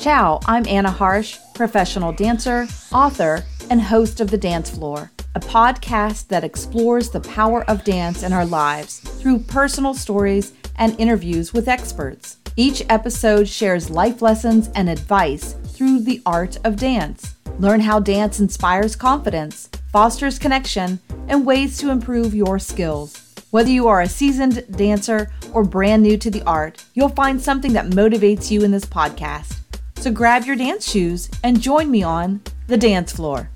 Ciao, I'm Anna Harsh, professional dancer, author, and host of The Dance Floor, a podcast that explores the power of dance in our lives through personal stories and interviews with experts. Each episode shares life lessons and advice through the art of dance. Learn how dance inspires confidence, fosters connection, and ways to improve your skills. Whether you are a seasoned dancer or brand new to the art, you'll find something that motivates you in this podcast. So grab your dance shoes and join me on the dance floor.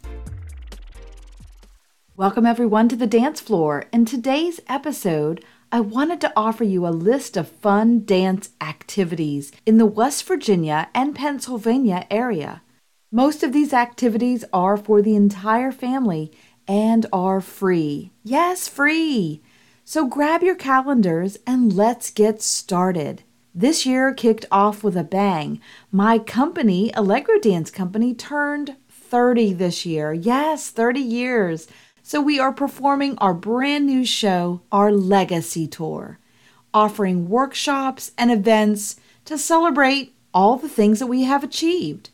Welcome, everyone, to the dance floor. In today's episode, I wanted to offer you a list of fun dance activities in the West Virginia and Pennsylvania area. Most of these activities are for the entire family and are free. Yes, free. So grab your calendars and let's get started. This year kicked off with a bang. My company, Allegro Dance Company, turned 30 this year. Yes, 30 years. So we are performing our brand new show, our Legacy Tour, offering workshops and events to celebrate all the things that we have achieved.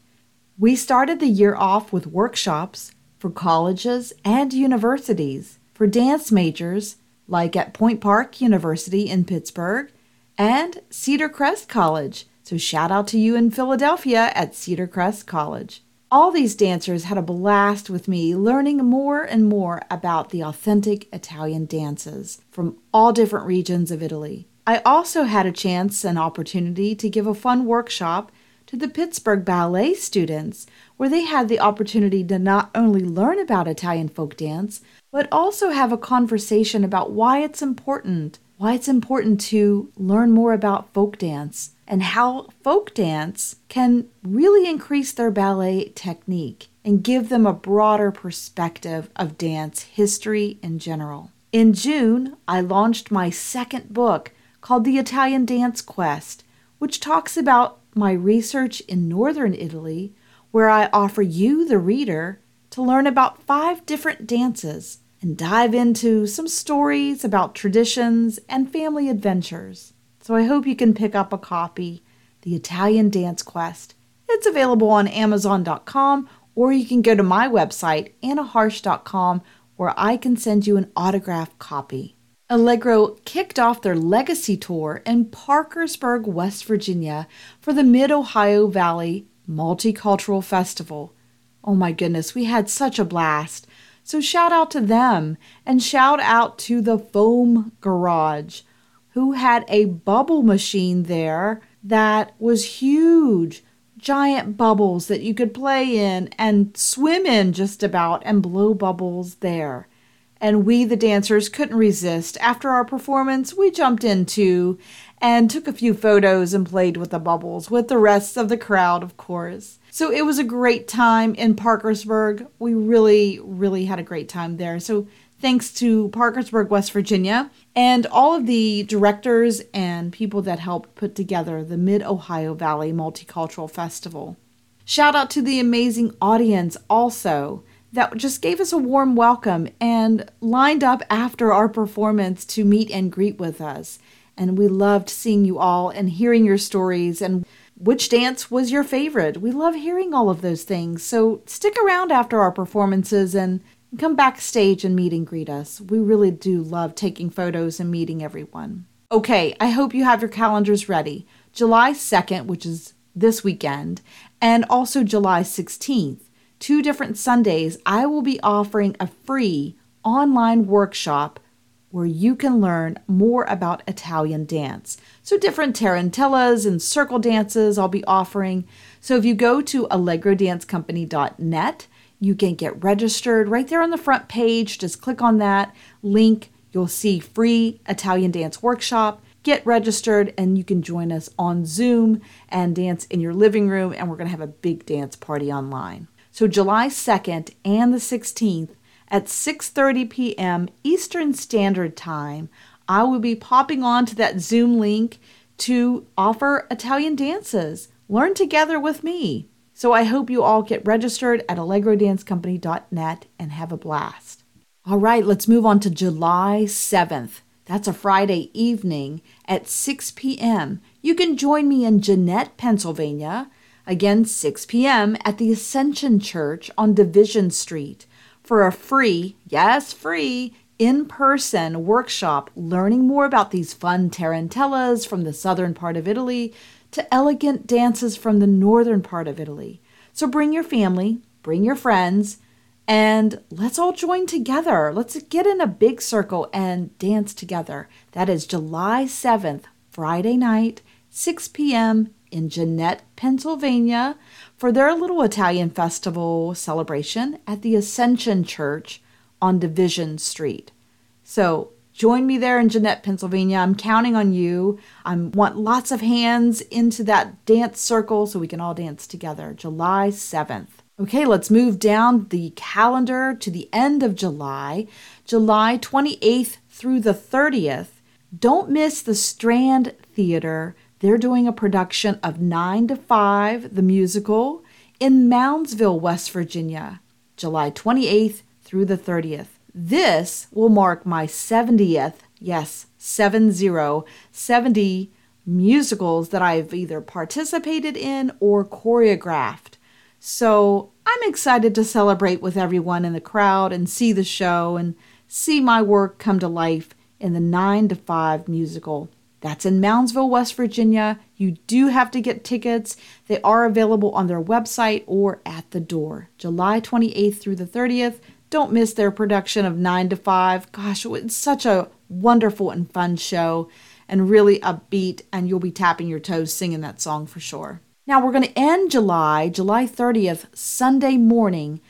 We started the year off with workshops for colleges and universities, for dance majors, like at Point Park University in Pittsburgh and Cedar Crest College. So, shout out to you in Philadelphia at Cedar Crest College. All these dancers had a blast with me learning more and more about the authentic Italian dances from all different regions of Italy. I also had a chance and opportunity to give a fun workshop to the Pittsburgh Ballet students, where they had the opportunity to not only learn about Italian folk dance, but also have a conversation about why it's important, why it's important to learn more about folk dance, and how folk dance can really increase their ballet technique and give them a broader perspective of dance history in general. In June, I launched my second book called The Italian Dance Quest, which talks about my research in northern Italy, where I offer you, the reader, to learn about five different dances and dive into some stories about traditions and family adventures. So I hope you can pick up a copy, The Italian Dance Quest. It's available on Amazon.com, or you can go to my website, annaharsh.com, where I can send you an autographed copy. Allegro kicked off their legacy tour in Parkersburg, West Virginia for the Mid Ohio Valley Multicultural Festival. Oh my goodness, we had such a blast. So shout out to them and shout out to the Foam Garage, who had a bubble machine there that was huge. Giant bubbles that you could play in and swim in just about and blow bubbles there and we, the dancers, couldn't resist. After our performance, we jumped into and took a few photos and played with the bubbles with the rest of the crowd, of course. So it was a great time in Parkersburg. We really, really had a great time there. So thanks to Parkersburg, West Virginia, and all of the directors and people that helped put together the Mid Ohio Valley Multicultural Festival. Shout out to the amazing audience also that just gave us a warm welcome and lined up after our performance to meet and greet with us. And we loved seeing you all and hearing your stories and which dance was your favorite. We love hearing all of those things. So stick around after our performances and come backstage and meet and greet us. We really do love taking photos and meeting everyone. Okay, I hope you have your calendars ready. July 2nd, which is this weekend, and also July 16th two different Sundays, I will be offering a free online workshop where you can learn more about Italian dance. So, different tarantellas and circle dances I'll be offering. So, if you go to allegrodancecompany.net, you can get registered right there on the front page. Just click on that link. You'll see free Italian dance workshop. Get registered, and you can join us on Zoom and dance in your living room. And we're going to have a big dance party online. So July 2nd and the 16th at 6:30 p.m. Eastern Standard Time, I will be popping on to that Zoom link to offer Italian dances. Learn together with me. So I hope you all get registered at allegrodancecompany.net and have a blast. All right, let's move on to July 7th. That's a Friday evening at 6 p.m. You can join me in Jeannette, Pennsylvania Again, 6 p.m. at the Ascension Church on Division Street for a free, yes, free, in person workshop learning more about these fun tarantellas from the southern part of Italy to elegant dances from the northern part of Italy. So bring your family, bring your friends, and let's all join together. Let's get in a big circle and dance together. That is July 7th, Friday night, 6 p.m. in Jeannette, Pennsylvania, for their little Italian festival celebration at the Ascension Church on Division Street. So join me there in Jeannette, Pennsylvania. I'm counting on you. I want lots of hands into that dance circle so we can all dance together. July 7th. Okay, let's move down the calendar to the end of July, July 28th through the 30th. Don't miss the Strand Theater. They're doing a production of 9 to 5, the musical, in Moundsville, West Virginia, July 28th through the 30th. This will mark my 70th, yes, 70, 70 musicals that I've either participated in or choreographed. So I'm excited to celebrate with everyone in the crowd and see the show and see my work come to life in the 9 to 5 musical. That's in Moundsville, West Virginia. You do have to get tickets. They are available on their website or at the door. July 28th through the 30th. Don't miss their production of 9 to 5. Gosh, it's such a wonderful and fun show and really upbeat, and you'll be tapping your toes singing that song for sure. Now we're going to end July, July 30th, Sunday morning,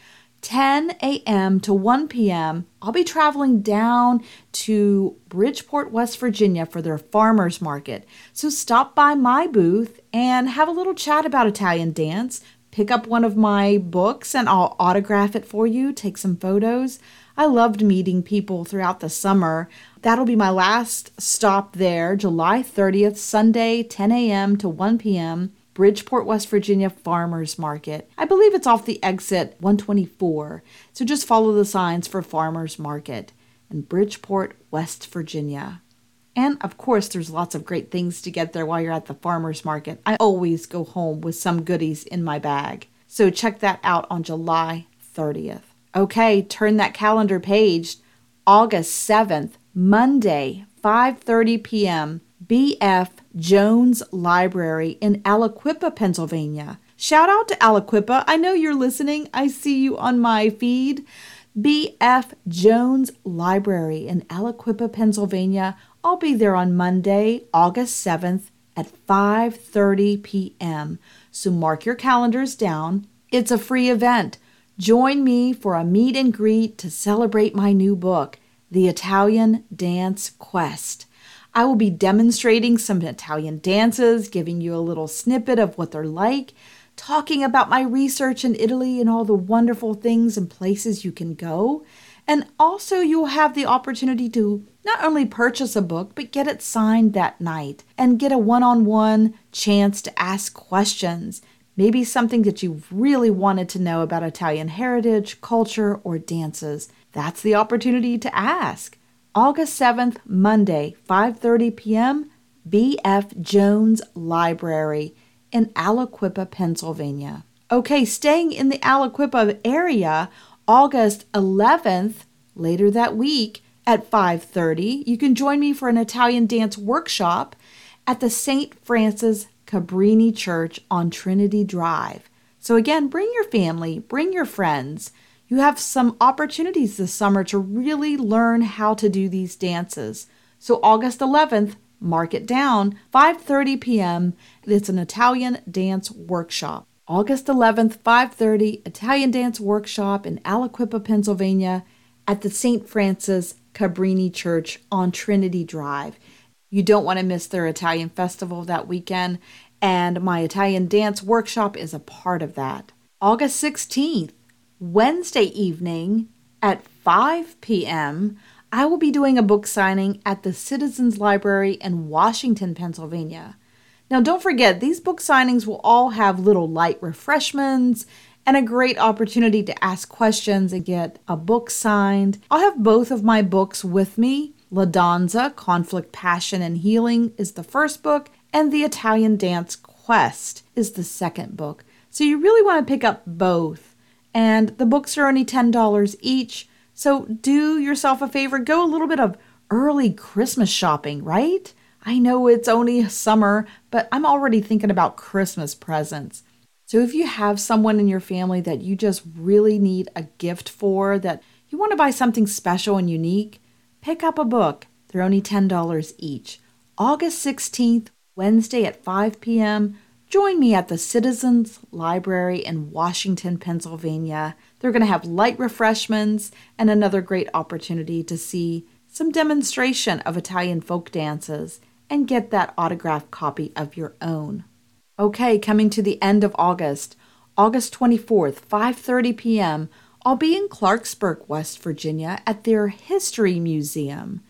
10 a.m. to 1 p.m. I'll be traveling down to Bridgeport, West Virginia for their farmers market. So stop by my booth and have a little chat about Italian dance. Pick up one of my books and I'll autograph it for you, take some photos. I loved meeting people throughout the summer. That'll be my last stop there, July 30th, Sunday, 10 a.m. to 1 p.m. Bridgeport, West Virginia Farmers Market. I believe it's off the exit 124, so just follow the signs for Farmers Market in Bridgeport, West Virginia. And of course, there's lots of great things to get there while you're at the farmer's market. I always go home with some goodies in my bag. So check that out on July 30th. Okay, turn that calendar page. August 7th, Monday, 5:30 p.m. B.F. Jones Library in Aliquippa, Pennsylvania. Shout out to Aliquippa. I know you're listening. I see you on my feed. B.F. Jones Library in Aliquippa, Pennsylvania. I'll be there on Monday, August 7th at 5:30 p.m. So mark your calendars down. It's a free event. Join me for a meet and greet to celebrate my new book, The Italian Dance Quest. I will be demonstrating some Italian dances, giving you a little snippet of what they're like, talking about my research in Italy and all the wonderful things and places you can go. And also, you'll have the opportunity to not only purchase a book, but get it signed that night and get a one on one chance to ask questions. Maybe something that you've really wanted to know about Italian heritage, culture, or dances. That's the opportunity to ask. August 7th, Monday, 5:30 p.m., B.F. Jones Library in Aliquippa, Pennsylvania. Okay, staying in the Aliquippa area, August 11th, later that week at 5:30, you can join me for an Italian dance workshop at the St. Frances Cabrini Church on Trinity Drive. So again, bring your family, bring your friends you have some opportunities this summer to really learn how to do these dances. So August 11th, mark it down, 5:30 p.m. It's an Italian dance workshop. August 11th, 5:30, Italian dance workshop in Aliquippa, Pennsylvania at the St. Frances Cabrini Church on Trinity Drive. You don't want to miss their Italian festival that weekend, and my Italian dance workshop is a part of that. August 16th, Wednesday evening at 5 p.m., I will be doing a book signing at the Citizens Library in Washington, Pennsylvania. Now, don't forget, these book signings will all have little light refreshments and a great opportunity to ask questions and get a book signed. I'll have both of my books with me. La Danza, Conflict, Passion, and Healing is the first book, and The Italian Dance Quest is the second book. So you really want to pick up both. And the books are only $10 each. So do yourself a favor, go a little bit of early Christmas shopping, right? I know it's only summer, but I'm already thinking about Christmas presents. So if you have someone in your family that you just really need a gift for, that you want to buy something special and unique, pick up a book. They're only $10 each. August 16th, Wednesday at 5 p.m., join me at the Citizens Library in Washington, Pennsylvania. They're going to have light refreshments and another great opportunity to see some demonstration of Italian folk dances and get that autographed copy of your own. Okay, coming to the end of August, August 24th, 5:30 p.m., I'll be in Clarksburg, West Virginia at their History Museum.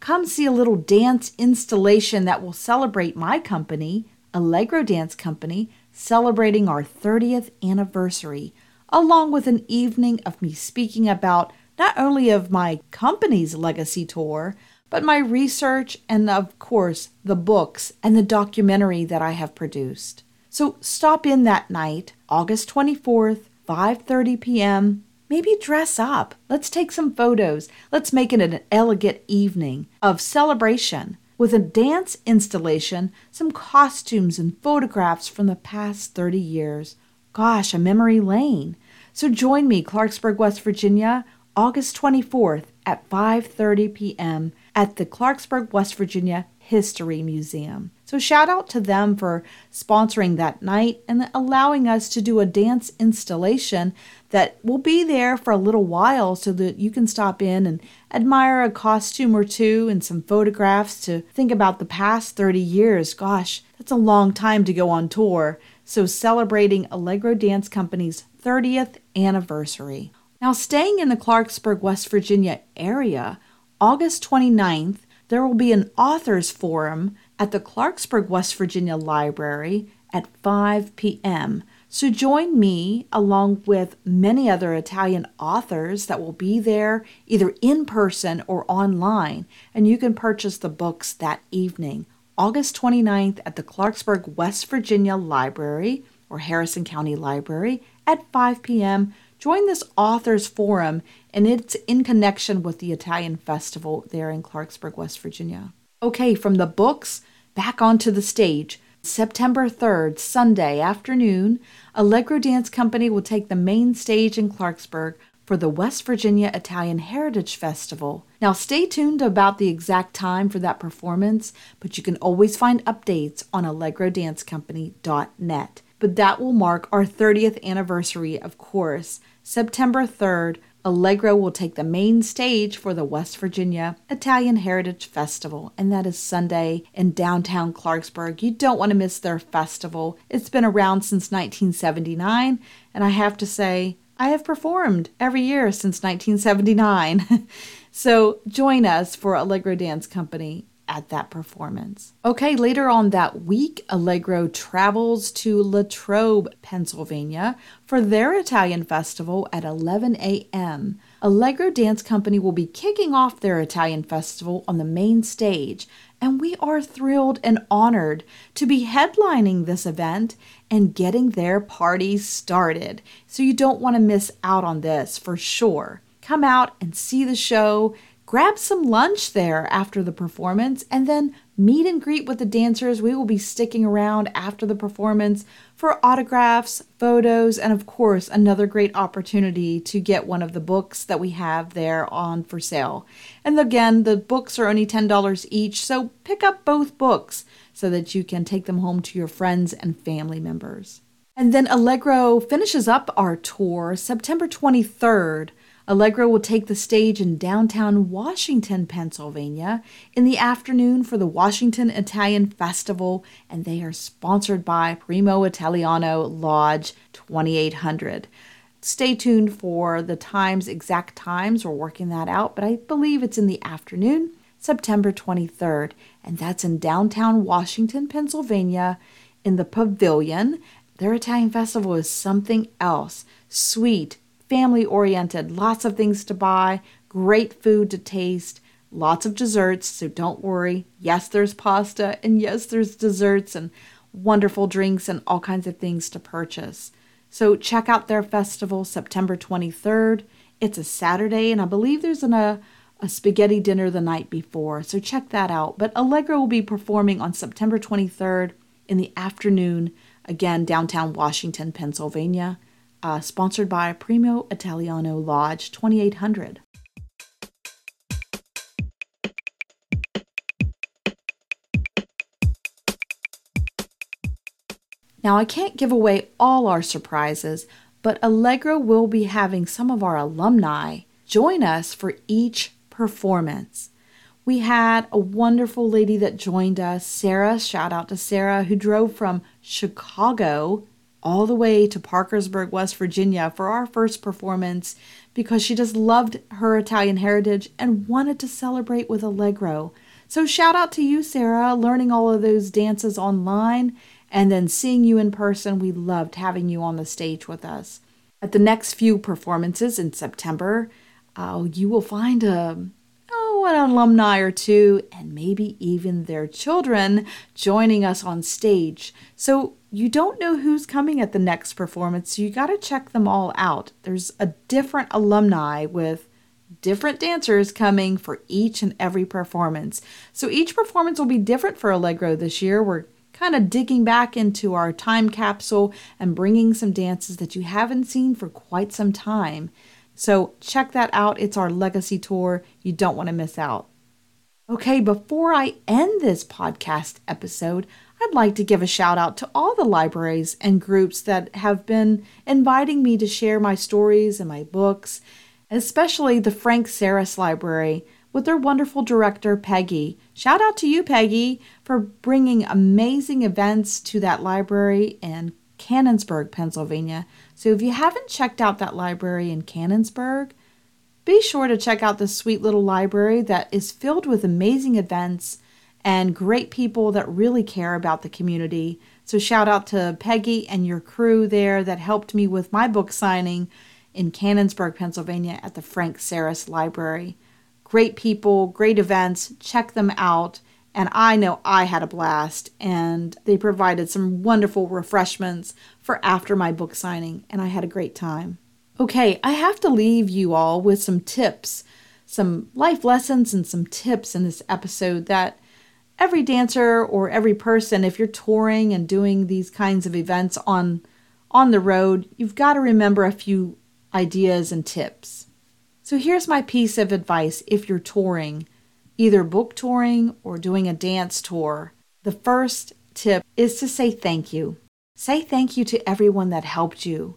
Come see a little dance installation that will celebrate my company, Allegro Dance Company, celebrating our 30th anniversary, along with an evening of me speaking about not only of my company's legacy tour, but my research and, of course, the books and the documentary that I have produced. So stop in that night, August 24th, 5:30 p.m. Maybe dress up. Let's take some photos. Let's make it an elegant evening of celebration with a dance installation, some costumes and photographs from the past 30 years. Gosh, a memory lane. So join me, Clarksburg, West Virginia, August 24th at 5:30 p.m. at the Clarksburg, West Virginia History Museum. So shout out to them for sponsoring that night and allowing us to do a dance installation that will be there for a little while so that you can stop in and admire a costume or two and some photographs to think about the past 30 years. Gosh, that's a long time to go on tour. So celebrating Allegro Dance Company's 30th anniversary. Now, staying in the Clarksburg, West Virginia area, August 29th, there will be an authors forum at the Clarksburg, West Virginia Library at 5 p.m. So join me along with many other Italian authors that will be there either in person or online, and you can purchase the books that evening, August 29th at the Clarksburg, West Virginia Library or Harrison County Library at 5 p.m. Join this authors forum, and it's in connection with the Italian Festival there in Clarksburg, West Virginia. Okay, from the books back onto the stage. September 3rd, Sunday afternoon, Allegro Dance Company will take the main stage in Clarksburg for the West Virginia Italian Heritage Festival. Now, stay tuned about the exact time for that performance, but you can always find updates on allegrodancecompany.net. But that will mark our 30th anniversary, of course. September 3rd, Allegro will take the main stage for the West Virginia Italian Heritage Festival, and that is Sunday in downtown Clarksburg. You don't want to miss their festival. It's been around since 1979, and I have to say, I have performed every year since 1979. so join us for Allegro Dance Company at that performance. Okay, later on that week, Allegro travels to Latrobe, Pennsylvania for their Italian festival at 11 a.m. Allegro Dance Company will be kicking off their Italian festival on the main stage, and we are thrilled and honored to be headlining this event and getting their party started. So you don't want to miss out on this for sure. Come out and see the show Grab some lunch there after the performance and then meet and greet with the dancers. We will be sticking around after the performance for autographs, photos, and of course, another great opportunity to get one of the books that we have there on for sale. And again, the books are only $10 each, so pick up both books so that you can take them home to your friends and family members. And then Allegro finishes up our tour September 23rd Allegro will take the stage in downtown Washington, Pennsylvania in the afternoon for the Washington Italian Festival, and they are sponsored by Primo Italiano Lodge 2800. Stay tuned for the times, exact times. We're working that out, but I believe it's in the afternoon, September 23rd, and that's in downtown Washington, Pennsylvania, in the Pavilion. Their Italian festival is something else sweet, family oriented, lots of things to buy, great food to taste, lots of desserts, so don't worry. Yes, there's pasta, and yes, there's desserts and wonderful drinks and all kinds of things to purchase. So check out their festival September 23rd. It's a Saturday, and I believe there's an, a, a spaghetti dinner the night before. So check that out. But Allegro will be performing on September 23rd in the afternoon, again, downtown Washington, Pennsylvania, uh, sponsored by Primo Italiano Lodge 2800. Now, I can't give away all our surprises, but Allegro will be having some of our alumni join us for each performance. We had a wonderful lady that joined us, Sarah. Shout out to Sarah, who drove from Chicago all the way to Parkersburg, West Virginia for our first performance because she just loved her Italian heritage and wanted to celebrate with Allegro. So, shout out to you, Sarah, learning all of those dances online and then seeing you in person, we loved having you on the stage with us. At the next few performances in September, uh, you will find a oh, an alumni or two, and maybe even their children joining us on stage. So you don't know who's coming at the next performance, so you got to check them all out. There's a different alumni with different dancers coming for each and every performance. So each performance will be different for Allegro this year. We're kind of digging back into our time capsule and bringing some dances that you haven't seen for quite some time. So check that out. It's our legacy tour. You don't want to miss out. Okay, before I end this podcast episode, I'd like to give a shout out to all the libraries and groups that have been inviting me to share my stories and my books, especially the Frank Sarris Library with their wonderful director, Peggy. Shout out to you, Peggy, for bringing amazing events to that library in Canonsburg, Pennsylvania. So if you haven't checked out that library in Canonsburg, be sure to check out this sweet little library that is filled with amazing events and great people that really care about the community. So, shout out to Peggy and your crew there that helped me with my book signing in Canonsburg, Pennsylvania at the Frank Sarris Library great people, great events. Check them out. And I know I had a blast, and they provided some wonderful refreshments for after my book signing, and I had a great time. Okay, I have to leave you all with some tips, some life lessons, and some tips in this episode that every dancer or every person, if you're touring and doing these kinds of events on on the road, you've got to remember a few ideas and tips. So here's my piece of advice if you're touring, either book touring or doing a dance tour. The first tip is to say thank you. Say thank you to everyone that helped you.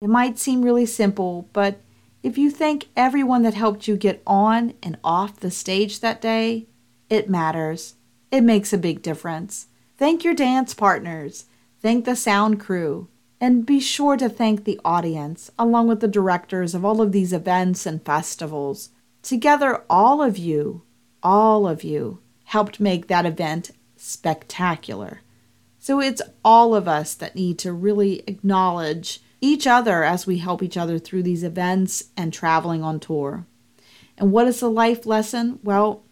It might seem really simple, but if you thank everyone that helped you get on and off the stage that day, it matters. It makes a big difference. Thank your dance partners. Thank the sound crew. And be sure to thank the audience, along with the directors of all of these events and festivals. Together, all of you, all of you, helped make that event spectacular. So it's all of us that need to really acknowledge each other as we help each other through these events and traveling on tour. And what is the life lesson? Well,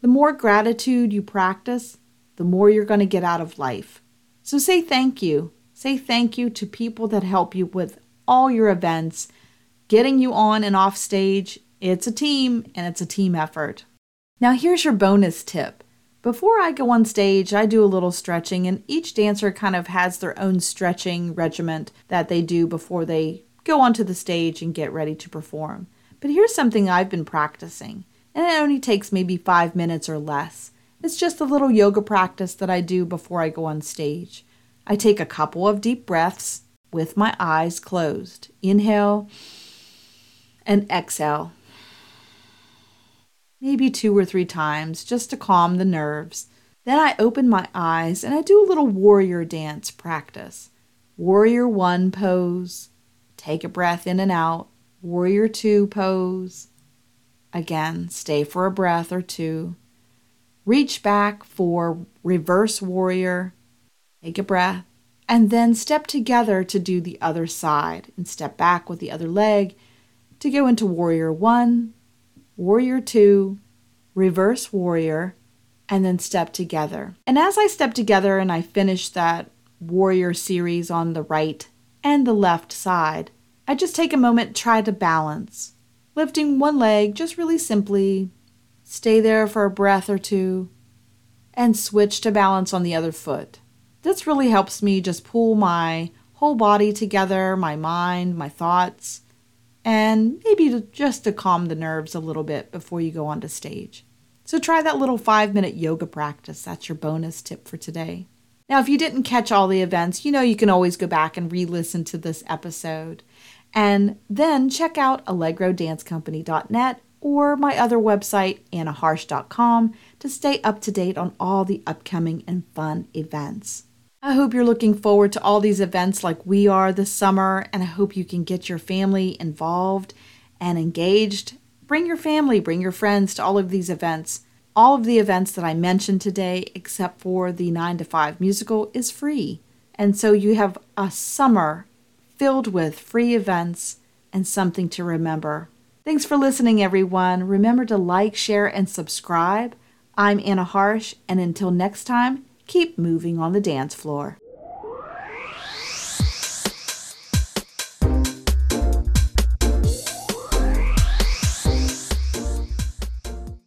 the more gratitude you practice, the more you're going to get out of life. So say thank you Say thank you to people that help you with all your events, getting you on and off stage. It's a team and it's a team effort. Now, here's your bonus tip. Before I go on stage, I do a little stretching, and each dancer kind of has their own stretching regiment that they do before they go onto the stage and get ready to perform. But here's something I've been practicing, and it only takes maybe five minutes or less. It's just a little yoga practice that I do before I go on stage. I take a couple of deep breaths with my eyes closed. Inhale and exhale. Maybe two or three times just to calm the nerves. Then I open my eyes and I do a little warrior dance practice. Warrior one pose. Take a breath in and out. Warrior two pose. Again, stay for a breath or two. Reach back for reverse warrior. Take a breath. And then step together to do the other side and step back with the other leg to go into warrior one, warrior two, reverse warrior, and then step together. And as I step together and I finish that warrior series on the right and the left side. I just take a moment try to balance, lifting one leg just really simply, stay there for a breath or two, and switch to balance on the other foot. This really helps me just pull my whole body together, my mind, my thoughts, and maybe to, just to calm the nerves a little bit before you go onto stage. So try that little five minute yoga practice. That's your bonus tip for today. Now, if you didn't catch all the events, you know you can always go back and re listen to this episode. And then check out allegrodancecompany.net or my other website, annaharsh.com, to stay up to date on all the upcoming and fun events. I hope you're looking forward to all these events like we are this summer, and I hope you can get your family involved and engaged. Bring your family, bring your friends to all of these events. All of the events that I mentioned today, except for the 9 to 5 musical, is free. And so you have a summer filled with free events and something to remember. Thanks for listening, everyone. Remember to like, share, and subscribe. I'm Anna Harsh, and until next time, keep moving on the dance floor.